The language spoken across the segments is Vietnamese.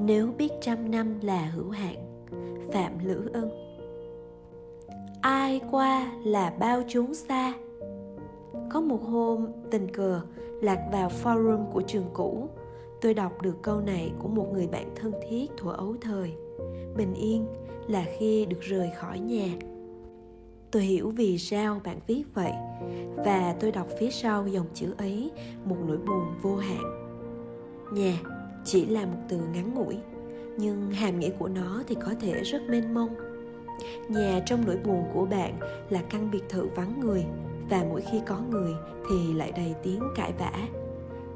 nếu biết trăm năm là hữu hạn, phạm lữ ân. Ai qua là bao chốn xa? Có một hôm, tình cờ lạc vào forum của trường cũ. Tôi đọc được câu này của một người bạn thân thiết thuở ấu thời. Bình yên là khi được rời khỏi nhà. Tôi hiểu vì sao bạn viết vậy, và tôi đọc phía sau dòng chữ ấy một nỗi buồn vô hạn. Nhà chỉ là một từ ngắn ngủi, nhưng hàm nghĩa của nó thì có thể rất mênh mông nhà trong nỗi buồn của bạn là căn biệt thự vắng người, và mỗi khi có người thì lại đầy tiếng cãi vã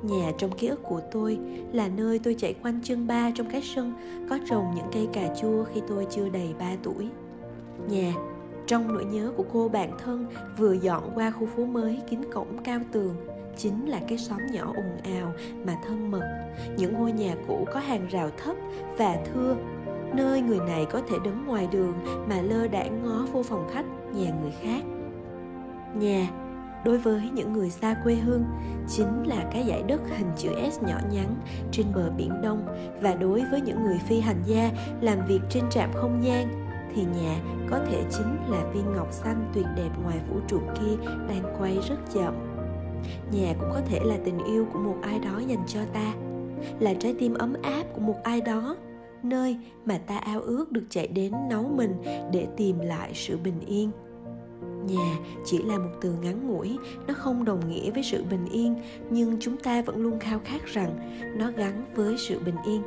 nhà trong ký ức của tôi là nơi tôi chạy quanh chân ba trong cái sân có trồng những cây cà chua khi tôi chưa đầy 3 tuổi. Nhà trong nỗi nhớ của cô bạn thân vừa dọn qua khu phố mới kín cổng cao tường, chính là cái xóm nhỏ ồn ào mà thân mật. Những ngôi nhà cũ có hàng rào thấp và thưa, nơi người này có thể đứng ngoài đường mà lơ đãng ngó vô phòng khách, nhà người khác. Nhà, đối với những người xa quê hương, chính là cái dải đất hình chữ S nhỏ nhắn trên bờ biển Đông và đối với những người phi hành gia làm việc trên trạm không gian thì nhà có thể chính là viên ngọc xanh tuyệt đẹp ngoài vũ trụ kia đang quay rất chậm. Nhà cũng có thể là tình yêu của một ai đó dành cho ta, là trái tim ấm áp của một ai đó, nơi mà ta ao ước được chạy đến nấu mình để tìm lại sự bình yên nhà chỉ là một từ ngắn ngủi nó không đồng nghĩa với sự bình yên nhưng chúng ta vẫn luôn khao khát rằng nó gắn với sự bình yên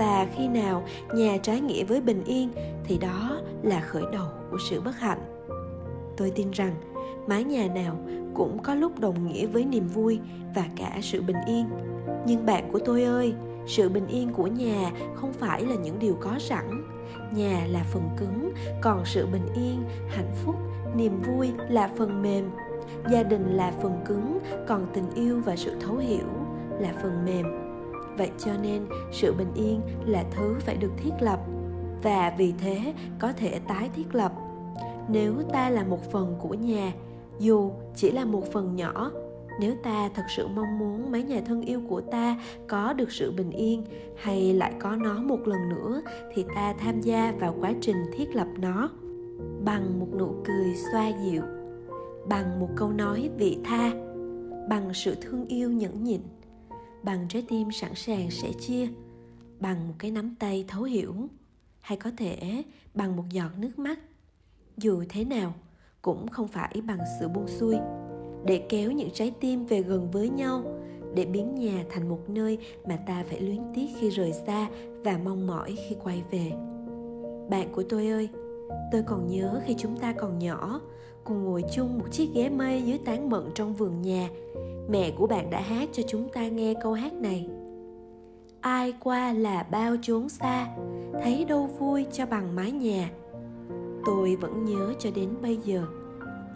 và khi nào nhà trái nghĩa với bình yên, thì đó là khởi đầu của sự bất hạnh. Tôi tin rằng, mái nhà nào cũng có lúc đồng nghĩa với niềm vui và cả sự bình yên. Nhưng bạn của tôi ơi, sự bình yên của nhà không phải là những điều có sẵn. Nhà là phần cứng, còn sự bình yên, hạnh phúc, niềm vui là phần mềm. Gia đình là phần cứng, còn tình yêu và sự thấu hiểu là phần mềm vậy cho nên, sự bình yên là thứ phải được thiết lập, và vì thế có thể tái thiết lập. Nếu ta là một phần của nhà, dù chỉ là một phần nhỏ, nếu ta thật sự mong muốn mấy nhà thân yêu của ta có được sự bình yên hay lại có nó một lần nữa, thì ta tham gia vào quá trình thiết lập nó bằng một nụ cười xoa dịu, bằng một câu nói vị tha, bằng sự thương yêu nhẫn nhịn bằng trái tim sẵn sàng sẻ chia, bằng một cái nắm tay thấu hiểu, hay có thể bằng một giọt nước mắt. Dù thế nào, cũng không phải bằng sự buông xuôi. Để kéo những trái tim về gần với nhau, để biến nhà thành một nơi mà ta phải luyến tiếc khi rời xa và mong mỏi khi quay về. Bạn của tôi ơi, tôi còn nhớ khi chúng ta còn nhỏ, cùng ngồi chung một chiếc ghế mây dưới tán mận trong vườn nhà mẹ của bạn đã hát cho chúng ta nghe câu hát này. Ai qua là bao chốn xa, thấy đâu vui cho bằng mái nhà. Tôi vẫn nhớ cho đến bây giờ,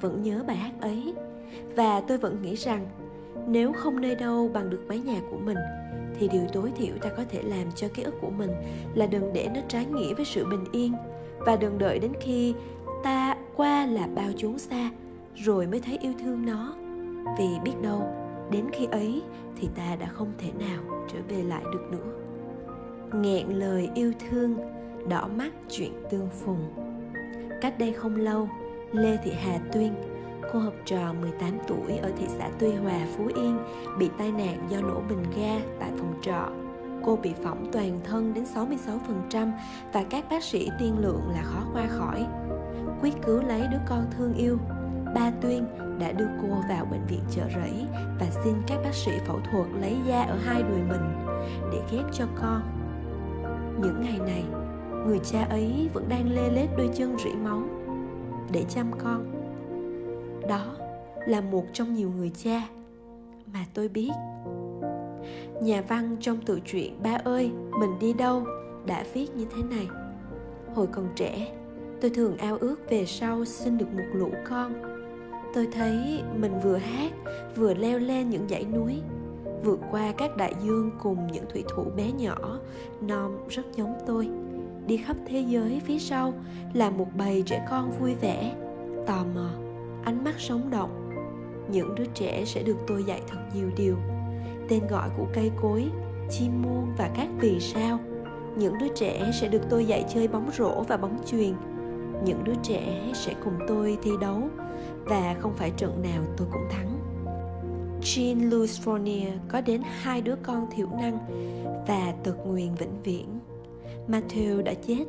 vẫn nhớ bài hát ấy. Và tôi vẫn nghĩ rằng, nếu không nơi đâu bằng được mái nhà của mình, thì điều tối thiểu ta có thể làm cho ký ức của mình là đừng để nó trái nghĩa với sự bình yên. Và đừng đợi đến khi ta qua là bao chốn xa, rồi mới thấy yêu thương nó. Vì biết đâu đến khi ấy thì ta đã không thể nào trở về lại được nữa. Nghẹn lời yêu thương đỏ mắt chuyện tương phùng. Cách đây không lâu lê thị hà tuyên cô học trò 18 tuổi ở thị xã Tuy Hòa, Phú Yên bị tai nạn do nổ bình ga tại phòng trọ. Cô bị phỏng toàn thân đến 66% và các bác sĩ tiên lượng là khó qua khỏi. Quyết cứu lấy đứa con thương yêu, ba Tuyên đã đưa cô vào bệnh viện chợ rẫy và xin các bác sĩ phẫu thuật lấy da ở hai đùi mình để ghép cho con. Những ngày này, người cha ấy vẫn đang lê lết đôi chân rỉ máu để chăm con. Đó là một trong nhiều người cha mà tôi biết nhà văn trong tự truyện Ba ơi, mình đi đâu đã viết như thế này. Hồi còn trẻ, tôi thường ao ước về sau sinh được một lũ con. Tôi thấy mình vừa hát, vừa leo lên những dãy núi, vượt qua các đại dương cùng những thủy thủ bé nhỏ, nom rất giống tôi. Đi khắp thế giới phía sau là một bầy trẻ con vui vẻ, tò mò, ánh mắt sống động. Những đứa trẻ sẽ được tôi dạy thật nhiều điều tên gọi của cây cối chim muôn và các vì sao những đứa trẻ sẽ được tôi dạy chơi bóng rổ và bóng chuyền những đứa trẻ sẽ cùng tôi thi đấu và không phải trận nào tôi cũng thắng Jean Louis Fournier có đến hai đứa con thiểu năng và tật nguyền vĩnh viễn. Matthew đã chết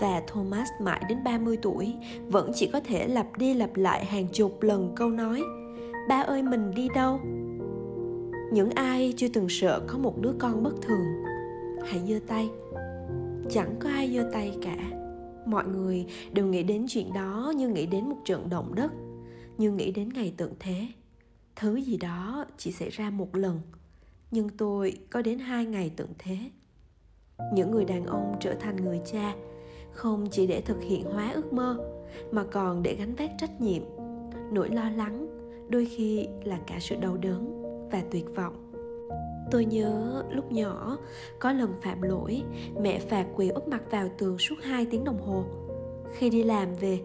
và Thomas mãi đến 30 tuổi, vẫn chỉ có thể lặp đi lặp lại hàng chục lần câu nói, Ba ơi, mình đi đâu? Những ai chưa từng sợ có một đứa con bất thường, Hãy giơ tay Chẳng có ai giơ tay cả Mọi người đều nghĩ đến chuyện đó như nghĩ đến một trận động đất, Như nghĩ đến ngày tượng thế. Thứ gì đó chỉ xảy ra một lần, Nhưng tôi có đến hai ngày tượng thế. Những người đàn ông trở thành người cha không chỉ để thực hiện hóa ước mơ, mà còn để gánh vác trách nhiệm, nỗi lo lắng, đôi khi là cả sự đau đớn và tuyệt vọng tôi nhớ lúc nhỏ, có lần phạm lỗi, mẹ phạt quỳ úp mặt vào tường suốt 2 tiếng đồng hồ. Khi đi làm về,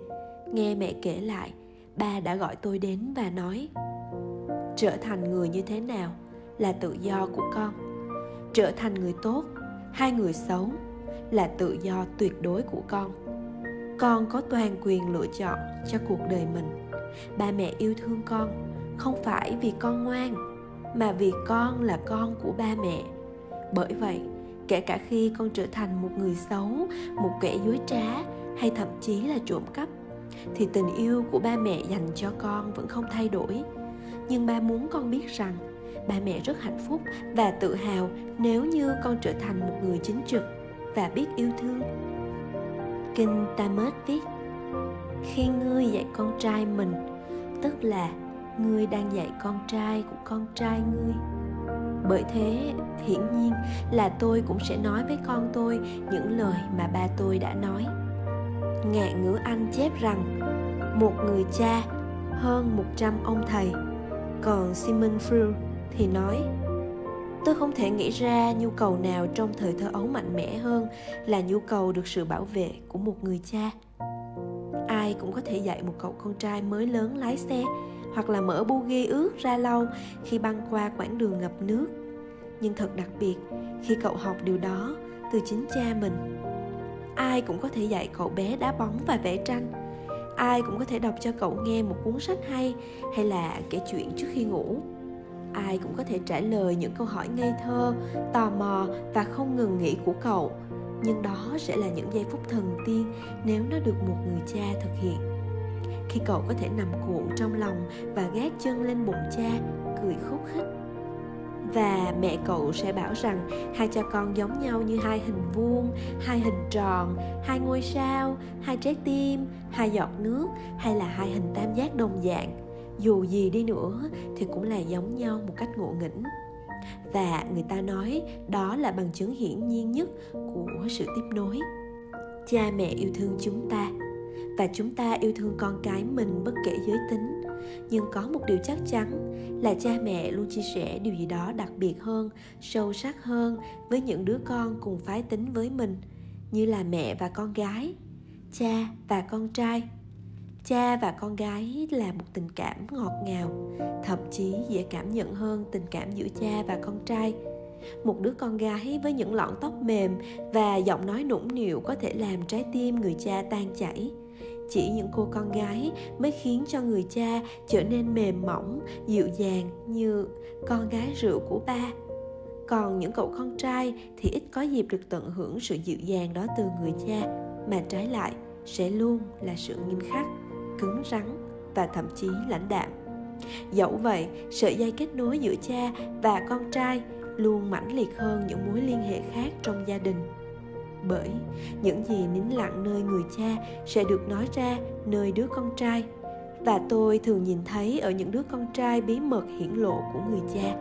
nghe mẹ kể lại, ba đã gọi tôi đến và nói, trở thành người như thế nào là tự do của con. Trở thành người tốt hay người xấu là tự do tuyệt đối của con. Con có toàn quyền lựa chọn cho cuộc đời mình. Ba mẹ yêu thương con, không phải vì con ngoan mà vì con là con của ba mẹ. Bởi vậy, kể cả khi con trở thành một người xấu, một kẻ dối trá, hay thậm chí là trộm cắp, thì tình yêu của ba mẹ dành cho con vẫn không thay đổi. Nhưng ba muốn con biết rằng, ba mẹ rất hạnh phúc và tự hào nếu như con trở thành một người chính trực và biết yêu thương. Kinh Tamết viết, khi ngươi dạy con trai mình, tức là ngươi đang dạy con trai của con trai ngươi. Bởi thế, hiển nhiên là tôi cũng sẽ nói với con tôi những lời mà ba tôi đã nói. Ngạn ngữ anh chép rằng, một người cha, hơn 100 ông thầy. Còn Simon Freud thì nói, tôi không thể nghĩ ra nhu cầu nào trong thời thơ ấu mạnh mẽ hơn là nhu cầu được sự bảo vệ của một người cha. Ai cũng có thể dạy một cậu con trai mới lớn lái xe hoặc là mở bu ghi ướt ra lâu khi băng qua quãng đường ngập nước. Nhưng thật đặc biệt, khi cậu học điều đó từ chính cha mình, ai cũng có thể dạy cậu bé đá bóng và vẽ tranh. Ai cũng có thể đọc cho cậu nghe một cuốn sách hay hay là kể chuyện trước khi ngủ. Ai cũng có thể trả lời những câu hỏi ngây thơ, tò mò và không ngừng nghĩ của cậu. Nhưng đó sẽ là những giây phút thần tiên nếu nó được một người cha thực hiện khi cậu có thể nằm cuộn trong lòng và gác chân lên bụng cha, cười khúc khích. Và mẹ cậu sẽ bảo rằng hai cha con giống nhau như hai hình vuông, hai hình tròn, hai ngôi sao, hai trái tim, hai giọt nước hay là hai hình tam giác đồng dạng. Dù gì đi nữa thì cũng là giống nhau một cách ngộ nghĩnh. Và người ta nói đó là bằng chứng hiển nhiên nhất của sự tiếp nối. Cha mẹ yêu thương chúng ta và chúng ta yêu thương con cái mình bất kể giới tính. Nhưng có một điều chắc chắn là cha mẹ luôn chia sẻ điều gì đó đặc biệt hơn, sâu sắc hơn với những đứa con cùng phái tính với mình, như là mẹ và con gái, cha và con trai. Cha và con gái là một tình cảm ngọt ngào, thậm chí dễ cảm nhận hơn tình cảm giữa cha và con trai. Một đứa con gái với những lọn tóc mềm và giọng nói nũng nịu có thể làm trái tim người cha tan chảy chỉ những cô con gái mới khiến cho người cha trở nên mềm mỏng, dịu dàng như con gái rượu của ba. Còn những cậu con trai thì ít có dịp được tận hưởng sự dịu dàng đó từ người cha, mà trái lại sẽ luôn là sự nghiêm khắc, cứng rắn và thậm chí lãnh đạm. Dẫu vậy, sợi dây kết nối giữa cha và con trai luôn mãnh liệt hơn những mối liên hệ khác trong gia đình bởi những gì nín lặng nơi người cha sẽ được nói ra nơi đứa con trai. Và tôi thường nhìn thấy ở những đứa con trai bí mật hiển lộ của người cha.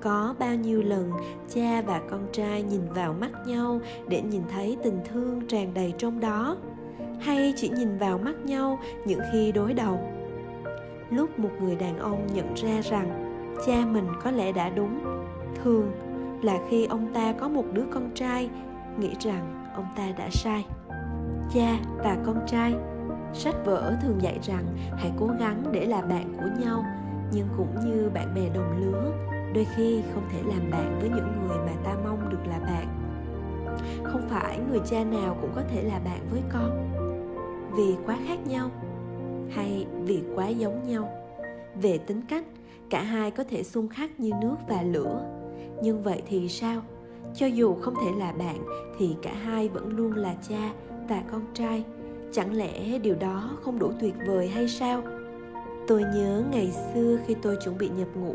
Có bao nhiêu lần cha và con trai nhìn vào mắt nhau để nhìn thấy tình thương tràn đầy trong đó, hay chỉ nhìn vào mắt nhau những khi đối đầu? Lúc một người đàn ông nhận ra rằng cha mình có lẽ đã đúng thường là khi ông ta có một đứa con trai, nghĩ rằng ông ta đã sai. Cha và con trai, sách vở thường dạy rằng hãy cố gắng để là bạn của nhau, nhưng cũng như bạn bè đồng lứa, đôi khi không thể làm bạn với những người mà ta mong được là bạn. Không phải người cha nào cũng có thể là bạn với con. Vì quá khác nhau, hay vì quá giống nhau. Về tính cách, cả hai có thể xung khắc như nước và lửa nhưng vậy thì sao? Cho dù không thể là bạn, thì cả hai vẫn luôn là cha và con trai. Chẳng lẽ điều đó không đủ tuyệt vời hay sao? Tôi nhớ ngày xưa khi tôi chuẩn bị nhập ngũ,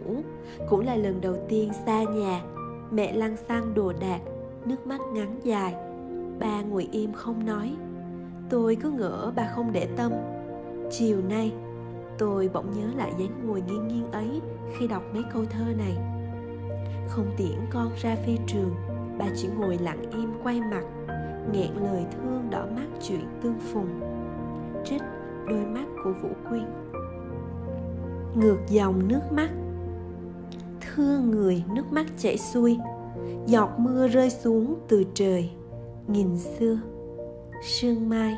cũng là lần đầu tiên xa nhà. Mẹ lăn xăng đồ đạc, nước mắt ngắn dài. Ba ngồi im không nói. Tôi cứ ngỡ bà không để tâm. Chiều nay, tôi bỗng nhớ lại dáng ngồi nghiêng nghiêng ấy khi đọc mấy câu thơ này không tiễn con ra phi trường, bà chỉ ngồi lặng im quay mặt, nghẹn lời thương đỏ mắt chuyện tương phùng. Trích đôi mắt của vũ quyên. Ngược dòng nước mắt. Thương người nước mắt chảy xuôi, giọt mưa rơi xuống từ trời. Nghìn xưa, sương mai.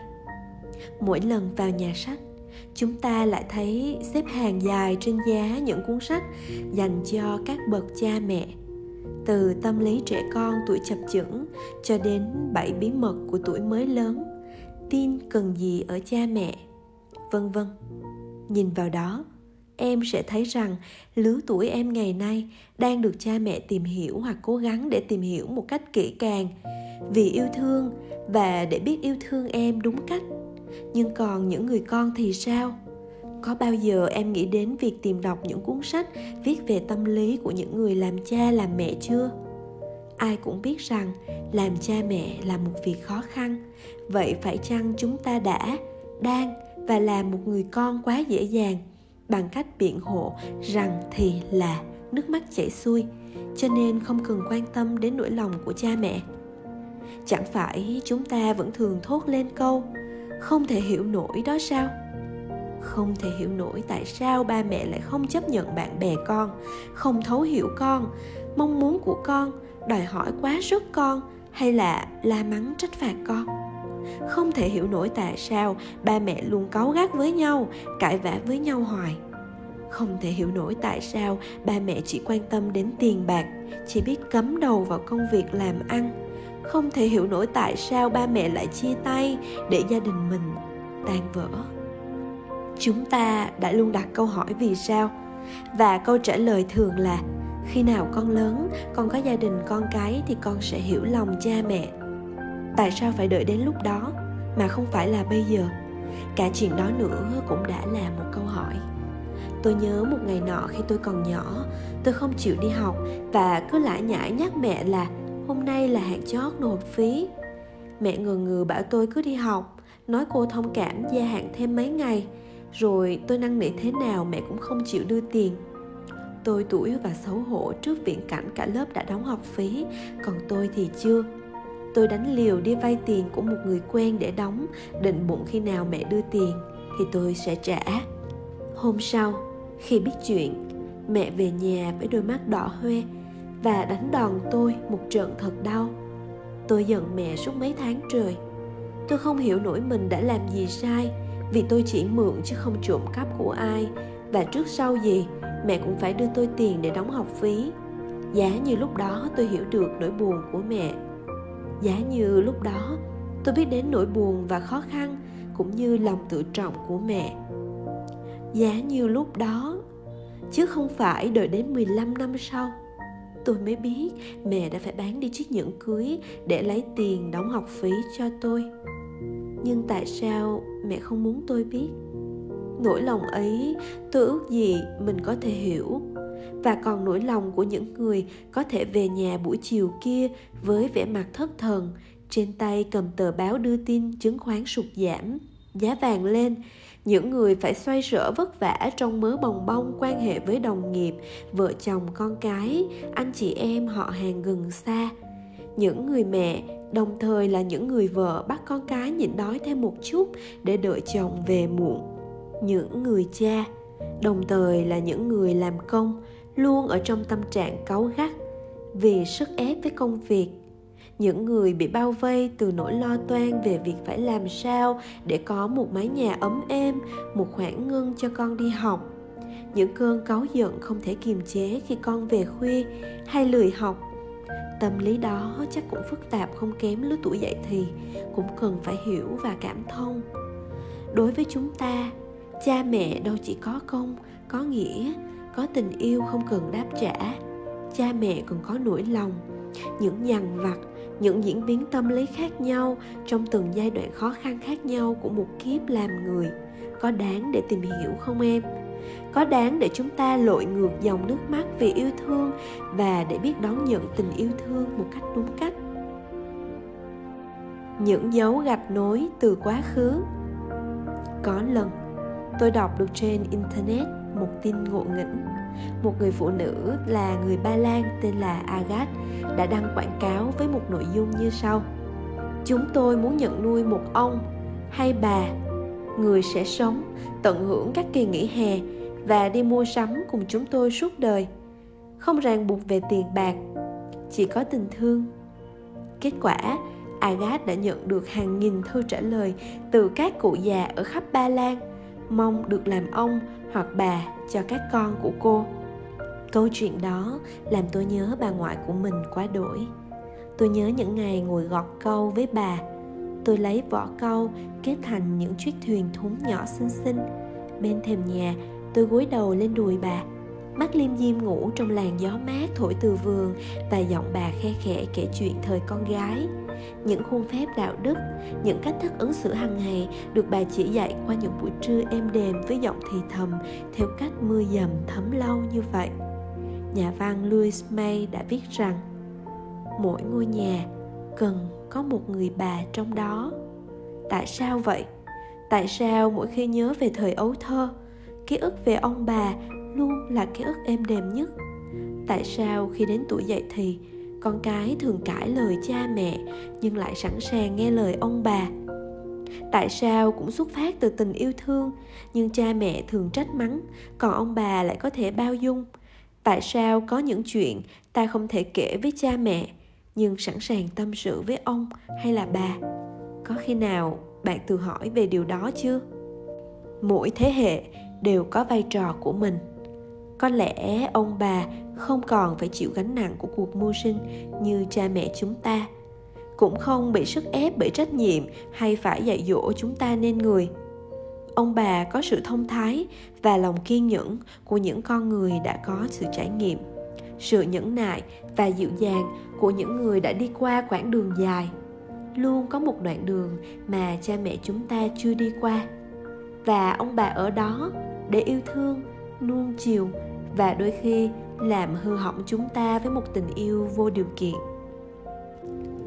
Mỗi lần vào nhà sách chúng ta lại thấy xếp hàng dài trên giá những cuốn sách dành cho các bậc cha mẹ, từ tâm lý trẻ con tuổi chập chững cho đến bảy bí mật của tuổi mới lớn, tin cần gì ở cha mẹ, vân vân. Nhìn vào đó, em sẽ thấy rằng lứa tuổi em ngày nay đang được cha mẹ tìm hiểu hoặc cố gắng để tìm hiểu một cách kỹ càng vì yêu thương và để biết yêu thương em đúng cách nhưng còn những người con thì sao? Có bao giờ em nghĩ đến việc tìm đọc những cuốn sách viết về tâm lý của những người làm cha làm mẹ chưa? Ai cũng biết rằng làm cha mẹ là một việc khó khăn. Vậy phải chăng chúng ta đã, đang và làm một người con quá dễ dàng bằng cách biện hộ rằng thì là nước mắt chảy xuôi, cho nên không cần quan tâm đến nỗi lòng của cha mẹ? Chẳng phải chúng ta vẫn thường thốt lên câu không thể hiểu nổi đó sao? Không thể hiểu nổi tại sao ba mẹ lại không chấp nhận bạn bè con, không thấu hiểu con, mong muốn của con, đòi hỏi quá sức con, hay là la mắng trách phạt con? Không thể hiểu nổi tại sao ba mẹ luôn cáu gắt với nhau, cãi vã với nhau hoài. Không thể hiểu nổi tại sao ba mẹ chỉ quan tâm đến tiền bạc, chỉ biết cấm đầu vào công việc làm ăn không thể hiểu nổi tại sao ba mẹ lại chia tay để gia đình mình tan vỡ. Chúng ta đã luôn đặt câu hỏi vì sao. Và câu trả lời thường là, khi nào con lớn, con có gia đình con cái thì con sẽ hiểu lòng cha mẹ. Tại sao phải đợi đến lúc đó mà không phải là bây giờ? Cả chuyện đó nữa cũng đã là một câu hỏi. Tôi nhớ một ngày nọ khi tôi còn nhỏ, tôi không chịu đi học và cứ lải nhải nhắc mẹ là hôm nay là hạn chót nộp phí. Mẹ ngờ ngừ bảo tôi cứ đi học. Nói cô thông cảm gia hạn thêm mấy ngày. Rồi tôi năn nỉ thế nào mẹ cũng không chịu đưa tiền. Tôi tủi và xấu hổ trước viễn cảnh cả lớp đã đóng học phí. Còn tôi thì chưa. Tôi đánh liều đi vay tiền của một người quen để đóng, định bụng khi nào mẹ đưa tiền, thì tôi sẽ trả. Hôm sau, khi biết chuyện, mẹ về nhà với đôi mắt đỏ hoe và đánh đòn tôi một trận thật đau. Tôi giận mẹ suốt mấy tháng trời. Tôi không hiểu nổi mình đã làm gì sai, vì tôi chỉ mượn chứ không trộm cắp của ai. Và trước sau gì, mẹ cũng phải đưa tôi tiền để đóng học phí. Giá như lúc đó tôi hiểu được nỗi buồn của mẹ. Giá như lúc đó tôi biết đến nỗi buồn và khó khăn, cũng như lòng tự trọng của mẹ. Giá như lúc đó, chứ không phải đợi đến 15 năm sau tôi mới biết mẹ đã phải bán đi chiếc nhẫn cưới để lấy tiền đóng học phí cho tôi. Nhưng tại sao mẹ không muốn tôi biết? Nỗi lòng ấy, tôi ước gì mình có thể hiểu. Và còn nỗi lòng của những người có thể về nhà buổi chiều kia với vẻ mặt thất thần, trên tay cầm tờ báo đưa tin chứng khoán sụt giảm, giá vàng lên những người phải xoay sở vất vả trong mớ bồng bông quan hệ với đồng nghiệp, vợ chồng, con cái, anh chị em họ hàng gần xa. Những người mẹ, đồng thời là những người vợ bắt con cái nhịn đói thêm một chút để đợi chồng về muộn. Những người cha, đồng thời là những người làm công, luôn ở trong tâm trạng cáu gắt vì sức ép với công việc những người bị bao vây từ nỗi lo toan về việc phải làm sao để có một mái nhà ấm êm, một khoản ngưng cho con đi học. Những cơn cáu giận không thể kiềm chế khi con về khuya hay lười học. Tâm lý đó chắc cũng phức tạp không kém lứa tuổi dậy thì, cũng cần phải hiểu và cảm thông. Đối với chúng ta, cha mẹ đâu chỉ có công, có nghĩa, có tình yêu không cần đáp trả. Cha mẹ còn có nỗi lòng. Những nhằn vặt những diễn biến tâm lý khác nhau trong từng giai đoạn khó khăn khác nhau của một kiếp làm người. Có đáng để tìm hiểu không em? Có đáng để chúng ta lội ngược dòng nước mắt vì yêu thương và để biết đón nhận tình yêu thương một cách đúng cách? Những dấu gạch nối từ quá khứ. Có lần, tôi đọc được trên internet một tin ngộ nghĩnh một người phụ nữ là người ba lan tên là agat đã đăng quảng cáo với một nội dung như sau. Chúng tôi muốn nhận nuôi một ông hay bà. Người sẽ sống, tận hưởng các kỳ nghỉ hè và đi mua sắm cùng chúng tôi suốt đời. Không ràng buộc về tiền bạc, chỉ có tình thương. Kết quả, agat đã nhận được hàng nghìn thư trả lời từ các cụ già ở khắp ba lan mong được làm ông hoặc bà cho các con của cô. Câu chuyện đó làm tôi nhớ bà ngoại của mình quá đổi. Tôi nhớ những ngày ngồi gọt câu với bà. Tôi lấy vỏ câu kết thành những chiếc thuyền thúng nhỏ xinh xinh. Bên thềm nhà, tôi gối đầu lên đùi bà. Mắt liêm diêm ngủ trong làn gió mát thổi từ vườn và giọng bà khe khẽ kể chuyện thời con gái những khuôn phép đạo đức, những cách thức ứng xử hàng ngày được bà chỉ dạy qua những buổi trưa êm đềm với giọng thì thầm theo cách mưa dầm thấm lâu như vậy. Nhà văn louis may đã viết rằng, mỗi ngôi nhà cần có một người bà trong đó. Tại sao vậy? Tại sao mỗi khi nhớ về thời ấu thơ, ký ức về ông bà luôn là ký ức êm đềm nhất? Tại sao khi đến tuổi dậy thì con cái thường cãi lời cha mẹ, nhưng lại sẵn sàng nghe lời ông bà. Tại sao cũng xuất phát từ tình yêu thương, nhưng cha mẹ thường trách mắng, còn ông bà lại có thể bao dung. Tại sao có những chuyện ta không thể kể với cha mẹ, nhưng sẵn sàng tâm sự với ông hay là bà? Có khi nào bạn tự hỏi về điều đó chưa? Mỗi thế hệ đều có vai trò của mình có lẽ ông bà không còn phải chịu gánh nặng của cuộc mưu sinh như cha mẹ chúng ta. Cũng không bị sức ép bởi trách nhiệm hay phải dạy dỗ chúng ta nên người. Ông bà có sự thông thái và lòng kiên nhẫn của những con người đã có sự trải nghiệm, sự nhẫn nại và dịu dàng của những người đã đi qua quãng đường dài. Luôn có một đoạn đường mà cha mẹ chúng ta chưa đi qua. Và ông bà ở đó để yêu thương, nuông chiều và đôi khi làm hư hỏng chúng ta với một tình yêu vô điều kiện.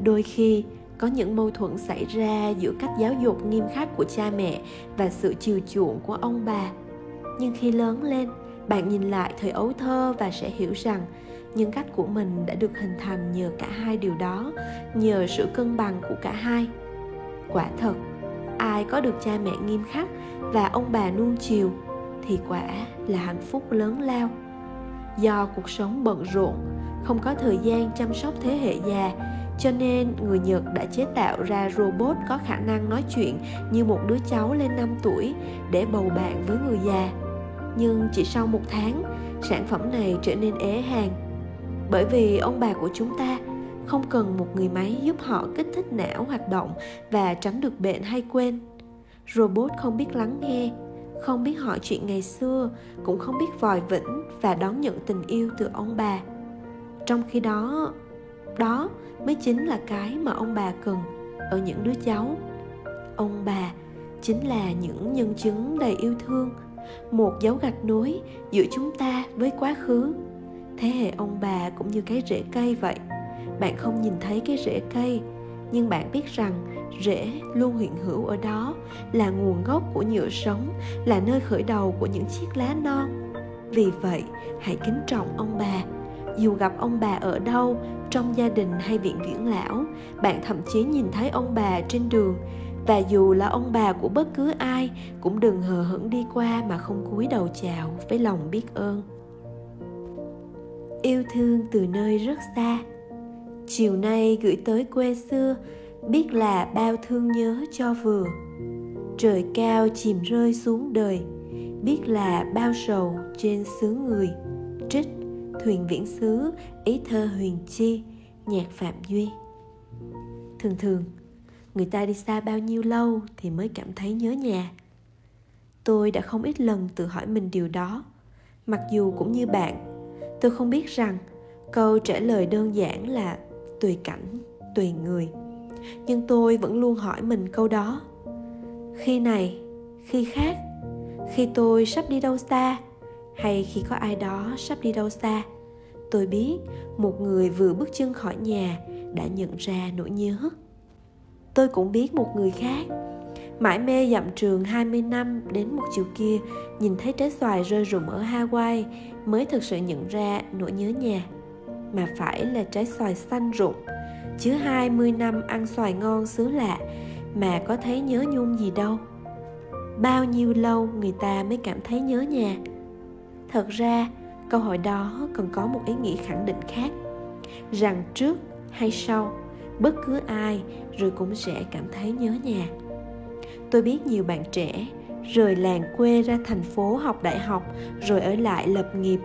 Đôi khi có những mâu thuẫn xảy ra giữa cách giáo dục nghiêm khắc của cha mẹ và sự chiều chuộng của ông bà. Nhưng khi lớn lên, bạn nhìn lại thời ấu thơ và sẽ hiểu rằng nhân cách của mình đã được hình thành nhờ cả hai điều đó, nhờ sự cân bằng của cả hai. Quả thật, ai có được cha mẹ nghiêm khắc và ông bà nuông chiều thì quả là hạnh phúc lớn lao do cuộc sống bận rộn không có thời gian chăm sóc thế hệ già cho nên người Nhật đã chế tạo ra robot có khả năng nói chuyện như một đứa cháu lên 5 tuổi để bầu bạn với người già. Nhưng chỉ sau một tháng, sản phẩm này trở nên ế hàng. Bởi vì ông bà của chúng ta không cần một người máy giúp họ kích thích não hoạt động và tránh được bệnh hay quên. Robot không biết lắng nghe, không biết hỏi chuyện ngày xưa, cũng không biết vòi vĩnh và đón nhận tình yêu từ ông bà. Trong khi đó, đó mới chính là cái mà ông bà cần ở những đứa cháu. Ông bà chính là những nhân chứng đầy yêu thương một dấu gạch nối giữa chúng ta với quá khứ. Thế hệ ông bà cũng như cái rễ cây vậy. Bạn không nhìn thấy cái rễ cây nhưng bạn biết rằng, rễ luôn hiện hữu ở đó, là nguồn gốc của nhựa sống, là nơi khởi đầu của những chiếc lá non. Vì vậy, hãy kính trọng ông bà. Dù gặp ông bà ở đâu, trong gia đình hay viện dưỡng lão, bạn thậm chí nhìn thấy ông bà trên đường. Và dù là ông bà của bất cứ ai, cũng đừng hờ hững đi qua mà không cúi đầu chào với lòng biết ơn. Yêu thương từ nơi rất xa chiều nay gửi tới quê xưa, biết là bao thương nhớ cho vừa. Trời cao chìm rơi xuống đời, biết là bao sầu trên xứ người. Trích, thuyền viễn xứ, ý thơ huyền chi, nhạc phạm duy. Thường thường, người ta đi xa bao nhiêu lâu thì mới cảm thấy nhớ nhà. Tôi đã không ít lần tự hỏi mình điều đó. Mặc dù cũng như bạn, tôi không biết rằng câu trả lời đơn giản là tùy cảnh, tùy người. Nhưng tôi vẫn luôn hỏi mình câu đó. Khi này, khi khác, khi tôi sắp đi đâu xa, hay khi có ai đó sắp đi đâu xa, tôi biết một người vừa bước chân khỏi nhà đã nhận ra nỗi nhớ. Tôi cũng biết một người khác. Mãi mê dặm trường 20 năm đến một chiều kia, nhìn thấy trái xoài rơi rụng ở Hawaii, mới thực sự nhận ra nỗi nhớ nhà mà phải là trái xoài xanh rụng. Chứ 20 năm ăn xoài ngon xứ lạ, mà có thấy nhớ nhung gì đâu. Bao nhiêu lâu người ta mới cảm thấy nhớ nhà? Thật ra, câu hỏi đó còn có một ý nghĩa khẳng định khác. Rằng trước hay sau, bất cứ ai rồi cũng sẽ cảm thấy nhớ nhà. Tôi biết nhiều bạn trẻ rời làng quê ra thành phố học đại học, rồi ở lại lập nghiệp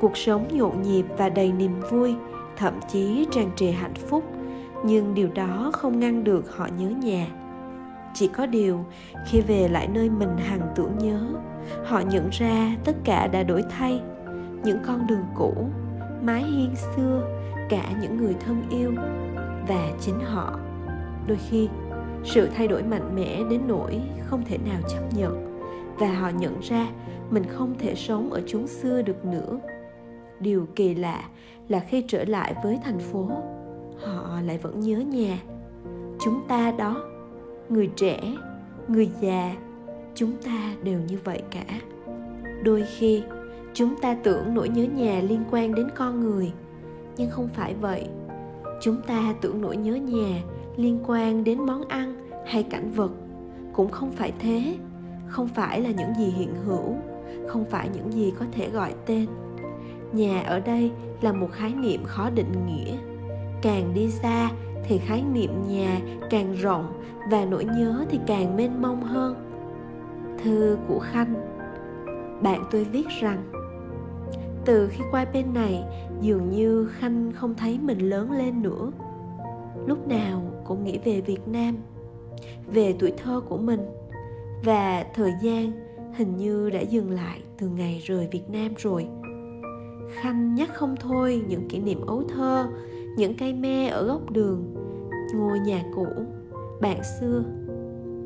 cuộc sống nhộn nhịp và đầy niềm vui, thậm chí tràn trề hạnh phúc. Nhưng điều đó không ngăn được họ nhớ nhà. Chỉ có điều, khi về lại nơi mình hằng tưởng nhớ, họ nhận ra tất cả đã đổi thay. Những con đường cũ, mái hiên xưa, cả những người thân yêu và chính họ. Đôi khi, sự thay đổi mạnh mẽ đến nỗi không thể nào chấp nhận và họ nhận ra mình không thể sống ở chốn xưa được nữa điều kỳ lạ là khi trở lại với thành phố, họ lại vẫn nhớ nhà. Chúng ta đó, người trẻ, người già, chúng ta đều như vậy cả. Đôi khi, chúng ta tưởng nỗi nhớ nhà liên quan đến con người, nhưng không phải vậy. Chúng ta tưởng nỗi nhớ nhà liên quan đến món ăn hay cảnh vật. Cũng không phải thế. Không phải là những gì hiện hữu, không phải những gì có thể gọi tên nhà ở đây là một khái niệm khó định nghĩa. Càng đi xa thì khái niệm nhà càng rộng và nỗi nhớ thì càng mênh mông hơn. Thư của khanh. Bạn tôi viết rằng, từ khi qua bên này, dường như khanh không thấy mình lớn lên nữa. Lúc nào cũng nghĩ về việt nam, về tuổi thơ của mình và thời gian hình như đã dừng lại từ ngày rời việt nam rồi khanh nhắc không thôi những kỷ niệm ấu thơ, những cây me ở góc đường, ngôi nhà cũ, bạn xưa.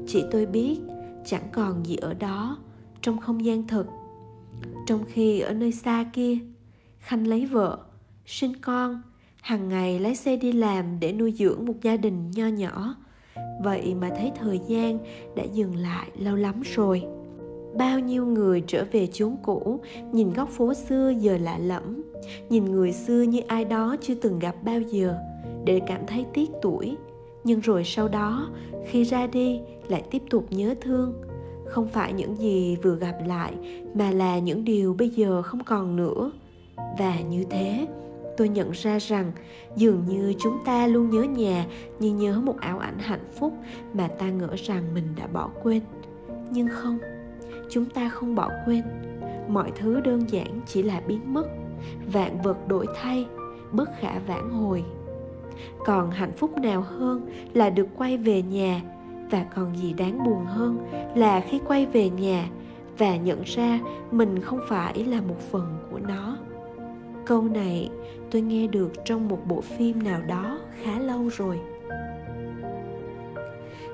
Chỉ tôi biết chẳng còn gì ở đó trong không gian thực. Trong khi ở nơi xa kia, khanh lấy vợ, sinh con hàng ngày lái xe đi làm để nuôi dưỡng một gia đình nho nhỏ. Vậy mà thấy thời gian đã dừng lại lâu lắm rồi bao nhiêu người trở về chốn cũ, nhìn góc phố xưa giờ lạ lẫm. Nhìn người xưa như ai đó chưa từng gặp bao giờ, để cảm thấy tiếc tuổi. Nhưng rồi sau đó, khi ra đi, lại tiếp tục nhớ thương. Không phải những gì vừa gặp lại, mà là những điều bây giờ không còn nữa. Và như thế, tôi nhận ra rằng dường như chúng ta luôn nhớ nhà như nhớ một ảo ảnh hạnh phúc mà ta ngỡ rằng mình đã bỏ quên. Nhưng không chúng ta không bỏ quên. Mọi thứ đơn giản chỉ là biến mất. Vạn vật đổi thay, bất khả vãn hồi. Còn hạnh phúc nào hơn là được quay về nhà? Và còn gì đáng buồn hơn là khi quay về nhà và nhận ra mình không phải là một phần của nó? Câu này tôi nghe được trong một bộ phim nào đó khá lâu rồi.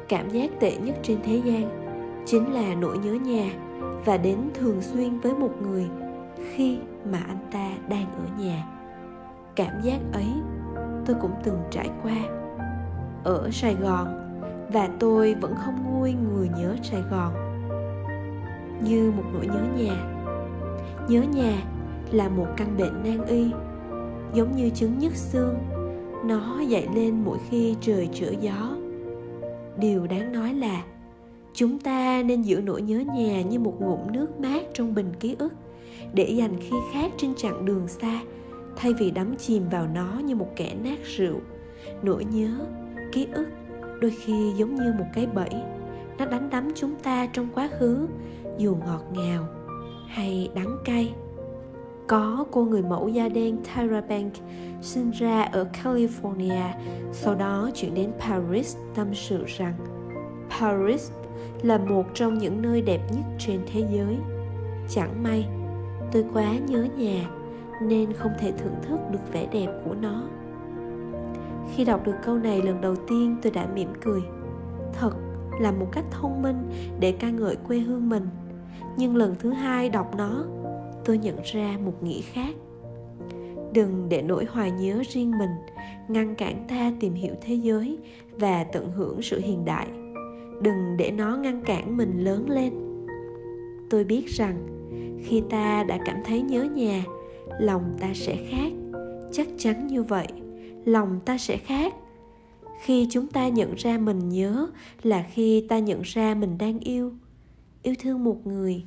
Cảm giác tệ nhất trên thế gian chính là nỗi nhớ nhà và đến thường xuyên với một người khi mà anh ta đang ở nhà. Cảm giác ấy tôi cũng từng trải qua ở sài gòn và tôi vẫn không nguôi người nhớ sài gòn như một nỗi nhớ nhà. Nhớ nhà là một căn bệnh nan y, giống như chứng nhức xương. Nó dậy lên mỗi khi trời trở gió. Điều đáng nói là chúng ta nên giữ nỗi nhớ nhà như một ngụm nước mát trong bình ký ức để dành khi khác trên chặng đường xa thay vì đắm chìm vào nó như một kẻ nát rượu. Nỗi nhớ ký ức đôi khi giống như một cái bẫy nó đánh đắm chúng ta trong quá khứ dù ngọt ngào hay đắng cay. Có cô người mẫu da đen Tyra Banks sinh ra ở California, sau đó chuyển đến Paris tâm sự rằng Paris là một trong những nơi đẹp nhất trên thế giới. Chẳng may, tôi quá nhớ nhà nên không thể thưởng thức được vẻ đẹp của nó. Khi đọc được câu này lần đầu tiên tôi đã mỉm cười. Thật là một cách thông minh để ca ngợi quê hương mình. Nhưng lần thứ hai đọc nó, tôi nhận ra một nghĩa khác đừng để nỗi hoài nhớ riêng mình ngăn cản ta tìm hiểu thế giới và tận hưởng sự hiện đại đừng để nó ngăn cản mình lớn lên. Tôi biết rằng, khi ta đã cảm thấy nhớ nhà, lòng ta sẽ khác. Chắc chắn như vậy, lòng ta sẽ khác. Khi chúng ta nhận ra mình nhớ là khi ta nhận ra mình đang yêu. Yêu thương một người,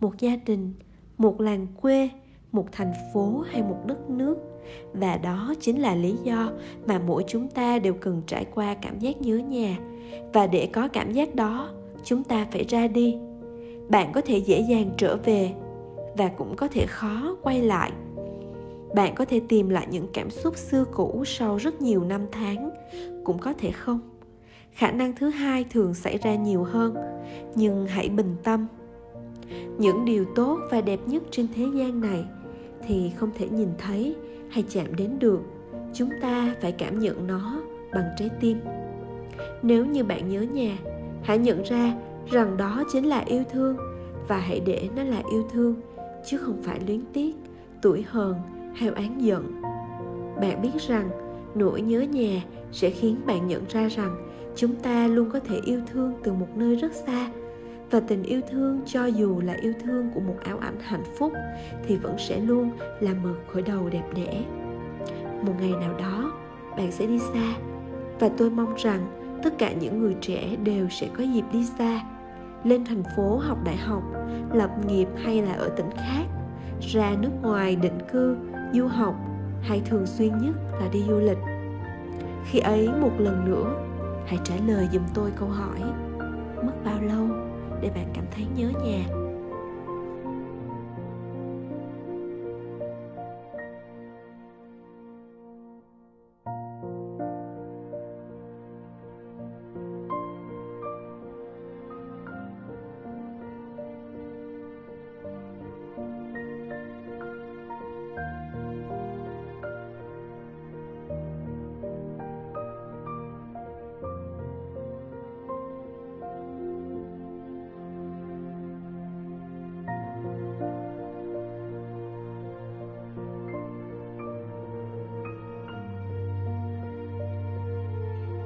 một gia đình, một làng quê, một thành phố hay một đất nước và đó chính là lý do mà mỗi chúng ta đều cần trải qua cảm giác nhớ nhà. Và để có cảm giác đó, chúng ta phải ra đi. Bạn có thể dễ dàng trở về và cũng có thể khó quay lại. Bạn có thể tìm lại những cảm xúc xưa cũ sau rất nhiều năm tháng, cũng có thể không? Khả năng thứ hai thường xảy ra nhiều hơn, nhưng hãy bình tâm. Những điều tốt và đẹp nhất trên thế gian này thì không thể nhìn thấy hay chạm đến được, chúng ta phải cảm nhận nó bằng trái tim. Nếu như bạn nhớ nhà, hãy nhận ra rằng đó chính là yêu thương và hãy để nó là yêu thương, chứ không phải luyến tiếc tuổi hờn hay oán giận. Bạn biết rằng, nỗi nhớ nhà sẽ khiến bạn nhận ra rằng chúng ta luôn có thể yêu thương từ một nơi rất xa và tình yêu thương, cho dù là yêu thương của một áo ảnh hạnh phúc, thì vẫn sẽ luôn là một khởi đầu đẹp đẽ. Một ngày nào đó, bạn sẽ đi xa, và tôi mong rằng tất cả những người trẻ đều sẽ có dịp đi xa, lên thành phố học đại học, lập nghiệp hay là ở tỉnh khác, ra nước ngoài định cư, du học, hay thường xuyên nhất là đi du lịch. Khi ấy một lần nữa, hãy trả lời giùm tôi câu hỏi, mất bao lâu? Để bạn cảm thấy nhớ nhà.